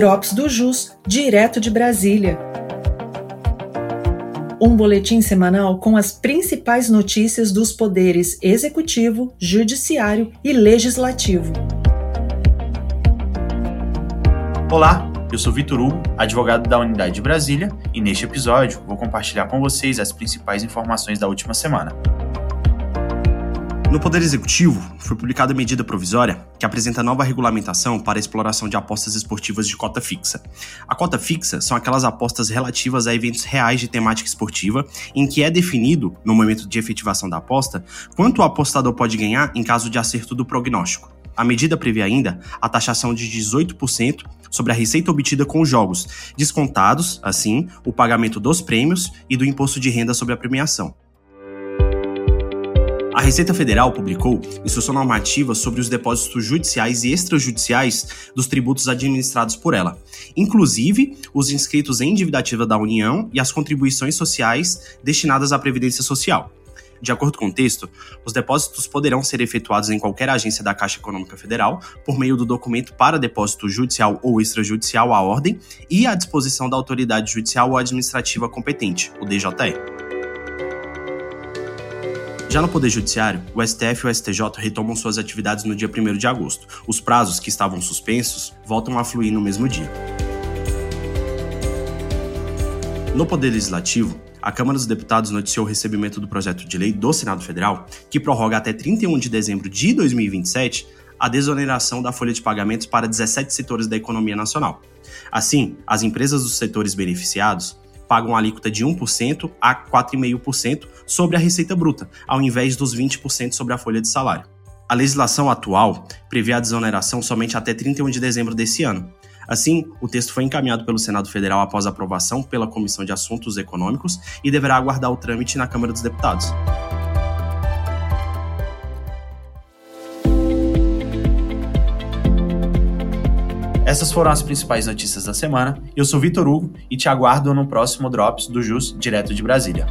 Drops do Jus, direto de Brasília. Um boletim semanal com as principais notícias dos poderes executivo, judiciário e legislativo. Olá, eu sou Vitor Hugo, advogado da Unidade de Brasília, e neste episódio vou compartilhar com vocês as principais informações da última semana. No Poder Executivo, foi publicada a medida provisória que apresenta nova regulamentação para a exploração de apostas esportivas de cota fixa. A cota fixa são aquelas apostas relativas a eventos reais de temática esportiva, em que é definido, no momento de efetivação da aposta, quanto o apostador pode ganhar em caso de acerto do prognóstico. A medida prevê ainda a taxação de 18% sobre a receita obtida com os jogos, descontados, assim, o pagamento dos prêmios e do imposto de renda sobre a premiação. A Receita Federal publicou instrução normativa sobre os depósitos judiciais e extrajudiciais dos tributos administrados por ela, inclusive os inscritos em dívida ativa da União e as contribuições sociais destinadas à Previdência Social. De acordo com o texto, os depósitos poderão ser efetuados em qualquer agência da Caixa Econômica Federal por meio do documento para depósito judicial ou extrajudicial à ordem e à disposição da autoridade judicial ou administrativa competente, o DJE. Já no Poder Judiciário, o STF e o STJ retomam suas atividades no dia 1 de agosto. Os prazos que estavam suspensos voltam a fluir no mesmo dia. No Poder Legislativo, a Câmara dos Deputados noticiou o recebimento do projeto de lei do Senado Federal, que prorroga até 31 de dezembro de 2027 a desoneração da folha de pagamentos para 17 setores da economia nacional. Assim, as empresas dos setores beneficiados pagam alíquota de 1% a 4,5% sobre a receita bruta, ao invés dos 20% sobre a folha de salário. A legislação atual prevê a desoneração somente até 31 de dezembro desse ano. Assim, o texto foi encaminhado pelo Senado Federal após aprovação pela Comissão de Assuntos Econômicos e deverá aguardar o trâmite na Câmara dos Deputados. Essas foram as principais notícias da semana. Eu sou Vitor Hugo e te aguardo no próximo Drops do JUS, direto de Brasília.